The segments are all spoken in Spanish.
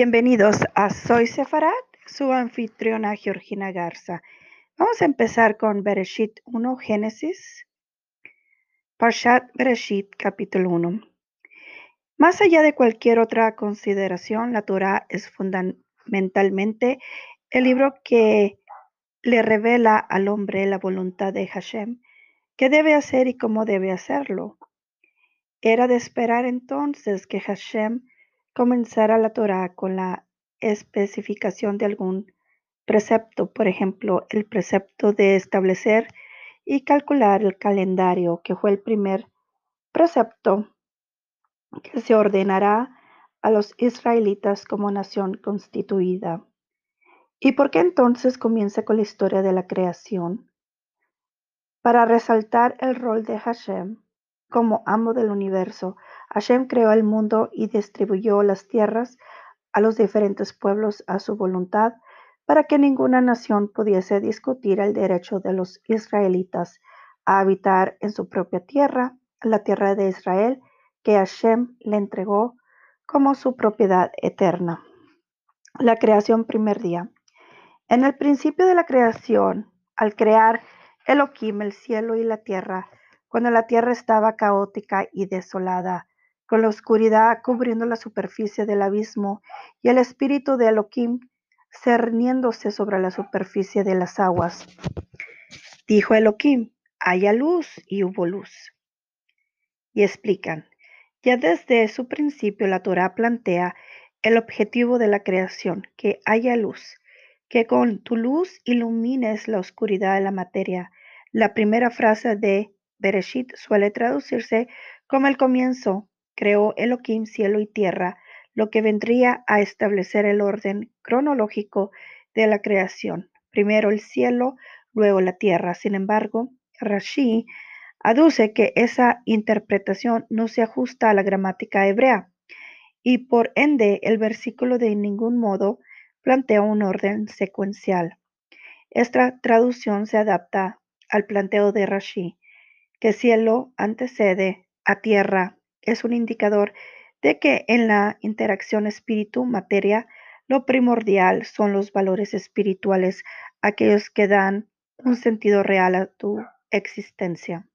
Bienvenidos a Soy Sefarat, su anfitriona Georgina Garza. Vamos a empezar con Bereshit 1, Génesis, Parshat Bereshit, capítulo 1. Más allá de cualquier otra consideración, la Torah es fundamentalmente el libro que le revela al hombre la voluntad de Hashem, qué debe hacer y cómo debe hacerlo. Era de esperar entonces que Hashem comenzara la Torah con la especificación de algún precepto, por ejemplo, el precepto de establecer y calcular el calendario, que fue el primer precepto que se ordenará a los israelitas como nación constituida. ¿Y por qué entonces comienza con la historia de la creación? Para resaltar el rol de Hashem como amo del universo, Hashem creó el mundo y distribuyó las tierras a los diferentes pueblos a su voluntad para que ninguna nación pudiese discutir el derecho de los israelitas a habitar en su propia tierra, la tierra de Israel, que Hashem le entregó como su propiedad eterna. La creación primer día. En el principio de la creación, al crear Elohim el cielo y la tierra, cuando la tierra estaba caótica y desolada, con la oscuridad cubriendo la superficie del abismo y el espíritu de Elohim cerniéndose sobre la superficie de las aguas. Dijo Elohim, haya luz y hubo luz. Y explican, ya desde su principio la Torah plantea el objetivo de la creación, que haya luz, que con tu luz ilumines la oscuridad de la materia. La primera frase de Bereshit suele traducirse como el comienzo. Creó Elohim cielo y tierra, lo que vendría a establecer el orden cronológico de la creación. Primero el cielo, luego la tierra. Sin embargo, Rashi aduce que esa interpretación no se ajusta a la gramática hebrea y por ende el versículo de ningún modo plantea un orden secuencial. Esta traducción se adapta al planteo de Rashi, que cielo antecede a tierra es un indicador de que en la interacción espíritu-materia lo primordial son los valores espirituales, aquellos que dan un sentido real a tu existencia.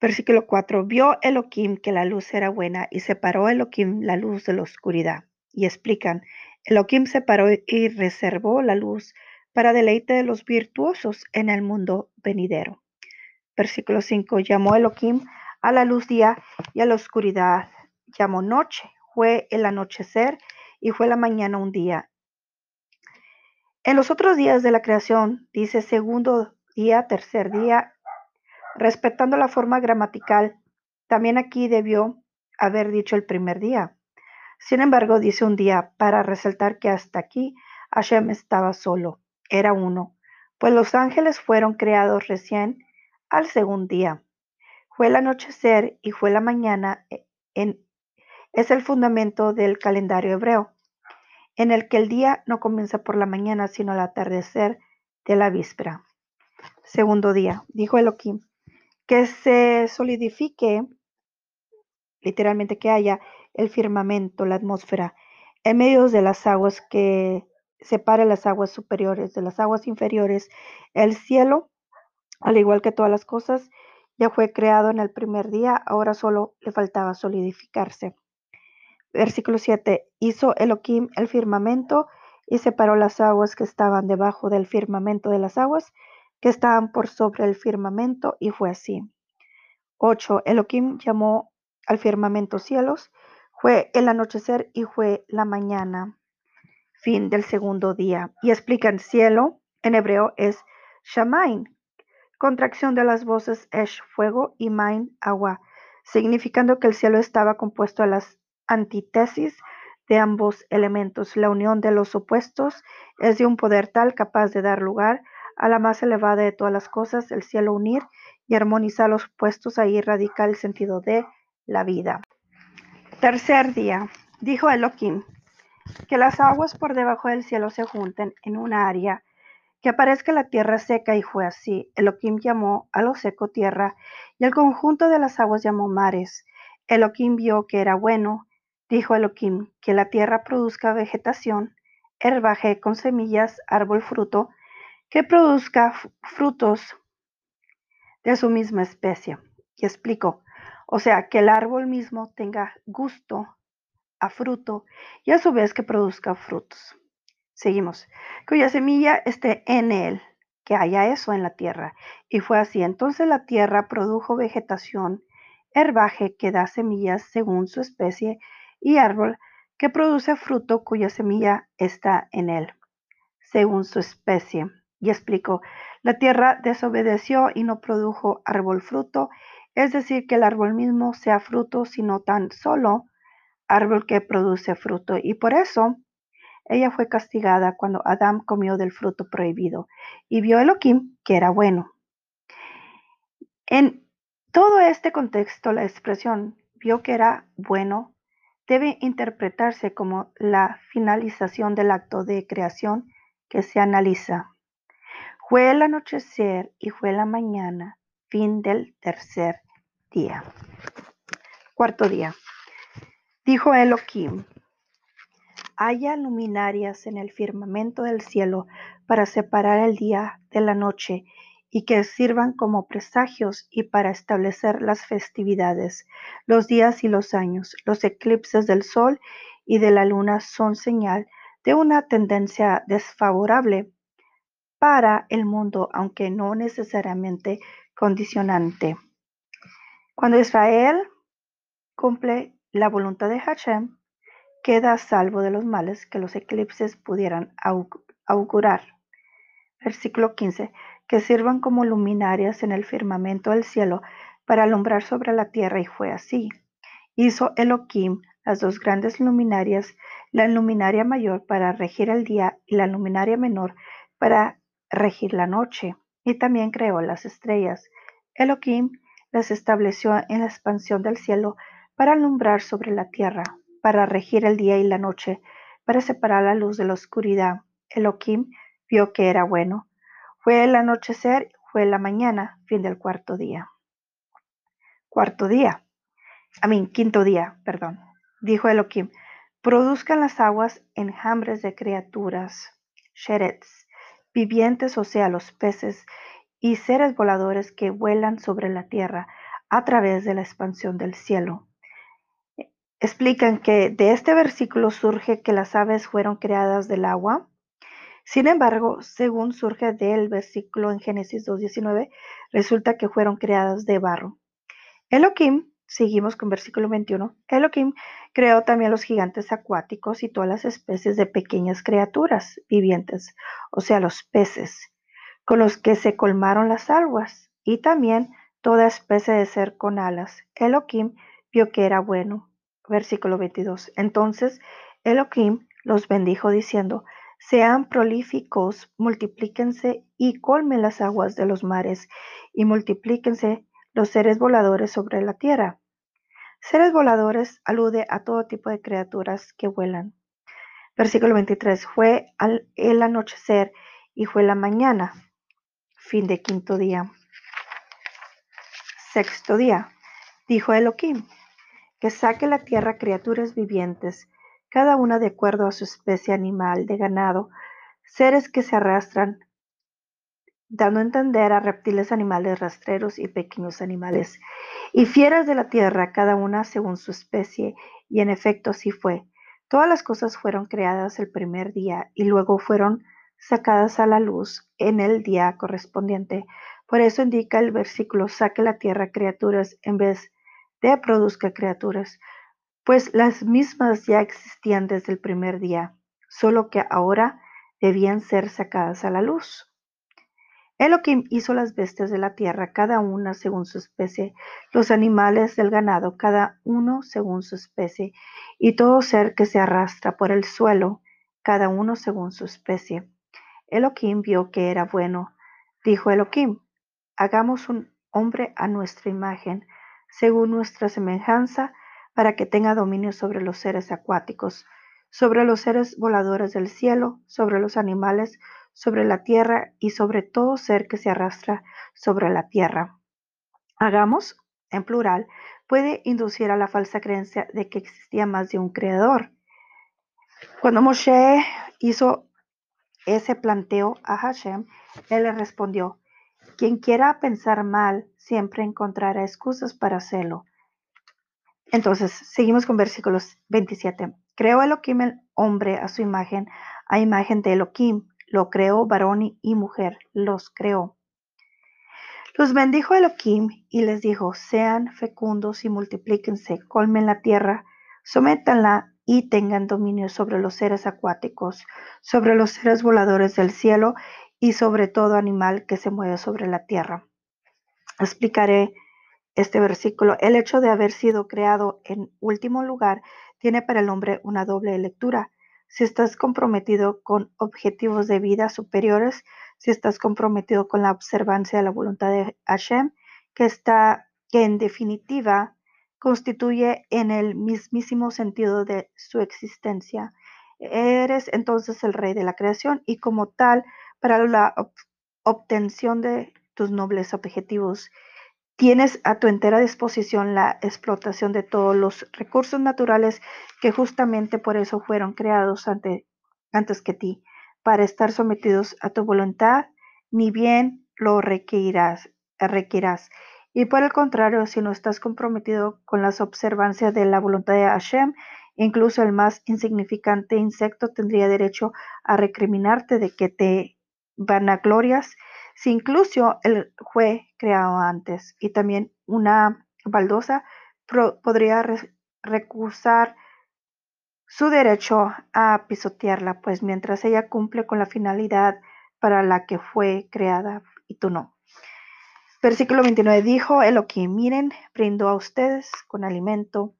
Versículo 4. Vio Elohim que la luz era buena y separó Elohim la luz de la oscuridad. Y explican, Elohim separó y reservó la luz para deleite de los virtuosos en el mundo venidero. Versículo 5. Llamó Elohim a la luz día y a la oscuridad llamó noche. Fue el anochecer y fue la mañana un día. En los otros días de la creación, dice segundo día, tercer día, respetando la forma gramatical, también aquí debió haber dicho el primer día. Sin embargo, dice un día para resaltar que hasta aquí Hashem estaba solo, era uno, pues los ángeles fueron creados recién al segundo día. Fue el anochecer y fue la mañana e, en, es el fundamento del calendario hebreo, en el que el día no comienza por la mañana, sino al atardecer de la víspera. Segundo día, dijo Elohim, que se solidifique, literalmente que haya el firmamento, la atmósfera, en medio de las aguas que separe las aguas superiores de las aguas inferiores, el cielo al igual que todas las cosas, ya fue creado en el primer día, ahora solo le faltaba solidificarse. Versículo 7. Hizo Elohim el firmamento y separó las aguas que estaban debajo del firmamento de las aguas que estaban por sobre el firmamento, y fue así. 8. Elohim llamó al firmamento cielos, fue el anochecer y fue la mañana. Fin del segundo día. Y explican cielo, en hebreo es Shamain, contracción de las voces Esh, fuego, y Main, agua, significando que el cielo estaba compuesto de las antítesis de ambos elementos. La unión de los opuestos es de un poder tal capaz de dar lugar a la más elevada de todas las cosas, el cielo unir y armonizar los opuestos, ahí radica el sentido de la vida. Tercer día, dijo Elohim, que las aguas por debajo del cielo se junten en una área que aparezca la tierra seca, y fue así. Elohim llamó a lo seco tierra, y el conjunto de las aguas llamó mares. Elohim vio que era bueno. dijo Elohim, que la tierra produzca vegetación, herbaje con semillas, árbol fruto, que produzca frutos de su misma especie. Y explico, o sea, que el árbol mismo tenga gusto a fruto y a su vez que produzca frutos. Seguimos, cuya semilla esté en él, que haya eso en la tierra. Y fue así. Entonces la tierra produjo vegetación, herbaje que da semillas según su especie y árbol que produce fruto cuya semilla está en él, según su especie. Y explico, la tierra desobedeció y no produjo árbol fruto, es decir, que el árbol mismo sea fruto, sino tan solo árbol que produce fruto. Y por eso ella fue castigada cuando Adán comió del fruto prohibido y vio Elohim que era bueno. En todo este contexto, la expresión vio que era bueno debe interpretarse como la finalización del acto de creación que se analiza. Fue el anochecer y fue la mañana, fin del tercer día. Cuarto día. Dijo Elohim, haya luminarias en el firmamento del cielo para separar el día de la noche y que sirvan como presagios y para establecer las festividades, los días y los años. Los eclipses del sol y de la luna son señal de una tendencia desfavorable para el mundo, aunque no necesariamente condicionante. Cuando Israel cumple la voluntad de Hashem, queda a salvo de los males que los eclipses pudieran augurar. Versículo 15 que sirvan como luminarias en el firmamento del cielo para alumbrar sobre la tierra, y fue así. Hizo Elohim las dos grandes luminarias, la luminaria mayor para regir el día y la luminaria menor para regir la noche, y también creó las estrellas. Elohim las estableció en la expansión del cielo para alumbrar sobre la tierra, para regir el día y la noche, para separar la luz de la oscuridad. Elohim vio que era bueno. Fue el anochecer, fue la mañana, fin del cuarto día. Cuarto día, a mí, quinto día, perdón, dijo Elohim, produzcan las aguas enjambres de criaturas, sherets, vivientes, o sea, los peces, y seres voladores que vuelan sobre la tierra a través de la expansión del cielo. Explican que de este versículo surge que las aves fueron creadas del agua, sin embargo, según surge del versículo en Génesis 2.19, resulta que fueron creadas de barro. Elohim, seguimos con versículo 21, Elohim creó también los gigantes acuáticos y todas las especies de pequeñas criaturas vivientes, o sea, los peces, con los que se colmaron las aguas, y también toda especie de ser con alas. Elohim vio que era bueno. Versículo 22. Entonces Elohim los bendijo diciendo, sean prolíficos, multiplíquense y colmen las aguas de los mares, y multiplíquense los seres voladores sobre la tierra. Seres voladores alude a todo tipo de criaturas que vuelan. Versículo 23. Fue el anochecer y fue la mañana. Fin de quinto día. Sexto día. Dijo Elohim, que saque la tierra criaturas vivientes cada una de acuerdo a su especie animal de ganado, seres que se arrastran, dando a entender a reptiles, animales rastreros y pequeños animales, y fieras de la tierra, cada una según su especie, y en efecto así fue. Todas las cosas fueron creadas el primer día y luego fueron sacadas a la luz en el día correspondiente. Por eso indica el versículo, saque la tierra criaturas en vez de produzca criaturas pues las mismas ya existían desde el primer día, solo que ahora debían ser sacadas a la luz. Elohim hizo las bestias de la tierra, cada una según su especie, los animales del ganado, cada uno según su especie, y todo ser que se arrastra por el suelo, cada uno según su especie. Elohim vio que era bueno. Dijo Elohim, hagamos un hombre a nuestra imagen, según nuestra semejanza, para que tenga dominio sobre los seres acuáticos, sobre los seres voladores del cielo, sobre los animales, sobre la tierra y sobre todo ser que se arrastra sobre la tierra. Hagamos en plural, puede inducir a la falsa creencia de que existía más de un creador. Cuando Moshe hizo ese planteo a Hashem, él le respondió, quien quiera pensar mal siempre encontrará excusas para hacerlo. Entonces, seguimos con versículos 27. Creó Elohim el hombre a su imagen, a imagen de Elohim. Lo creó varón y mujer, los creó. Los bendijo Elohim y les dijo, sean fecundos y multiplíquense, colmen la tierra, sométanla y tengan dominio sobre los seres acuáticos, sobre los seres voladores del cielo y sobre todo animal que se mueve sobre la tierra. Explicaré este versículo. El hecho de haber sido creado en último lugar tiene para el hombre una doble lectura. Si estás comprometido con objetivos de vida superiores, si estás comprometido con la observancia de la voluntad de Hashem, que está, que en definitiva constituye en el mismísimo sentido de su existencia. Eres entonces el rey de la creación y como tal, para la obtención de tus nobles objetivos, tienes a tu entera disposición la explotación de todos los recursos naturales que justamente por eso fueron creados antes que ti para estar sometidos a tu voluntad, ni bien lo requerirás. Y por el contrario, si no estás comprometido con las observancias de la voluntad de Hashem, incluso el más insignificante insecto tendría derecho a recriminarte de que te vanaglorias, si incluso él fue creado antes. Y también una baldosa podría recusar su derecho a pisotearla, pues mientras ella cumple con la finalidad para la que fue creada y tú no. Versículo 29 dijo Elohim, miren, brindo a ustedes con alimento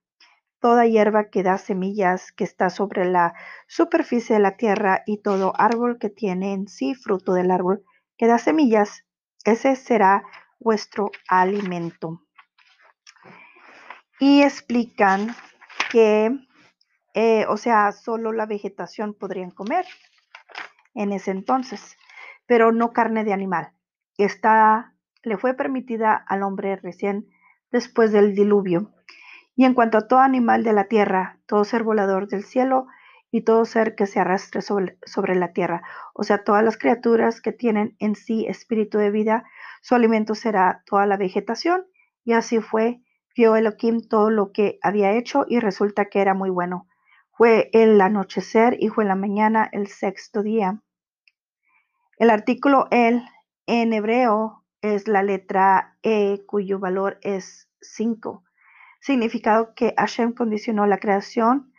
toda hierba que da semillas que está sobre la superficie de la tierra y todo árbol que tiene en sí fruto del árbol que da semillas, ese será vuestro alimento. Y explican que eh, o sea, solo la vegetación podrían comer en ese entonces, pero no carne de animal. Esta le fue permitida al hombre recién después del diluvio. Y en cuanto a todo animal de la tierra, todo ser volador del cielo y todo ser que se arrastre sobre, sobre la tierra, o sea, todas las criaturas que tienen en sí espíritu de vida, su alimento será toda la vegetación. Y así fue, vio Elohim todo lo que había hecho y resulta que era muy bueno. Fue el anochecer y fue la mañana el sexto día. El artículo el en hebreo es la letra E cuyo valor es 5, significado que Hashem condicionó la creación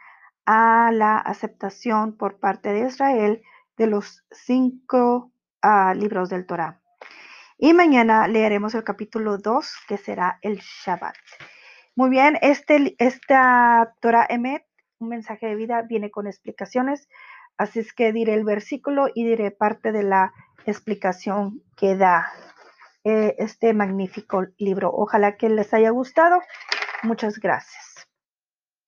a la aceptación por parte de Israel de los cinco ah, libros del Torah. Y mañana leeremos el capítulo 2, que será el Shabbat. Muy bien, este, esta Torah Emet un mensaje de vida viene con explicaciones, así es que diré el versículo y diré parte de la explicación que da eh, este magnífico libro. Ojalá que les haya gustado. Muchas gracias.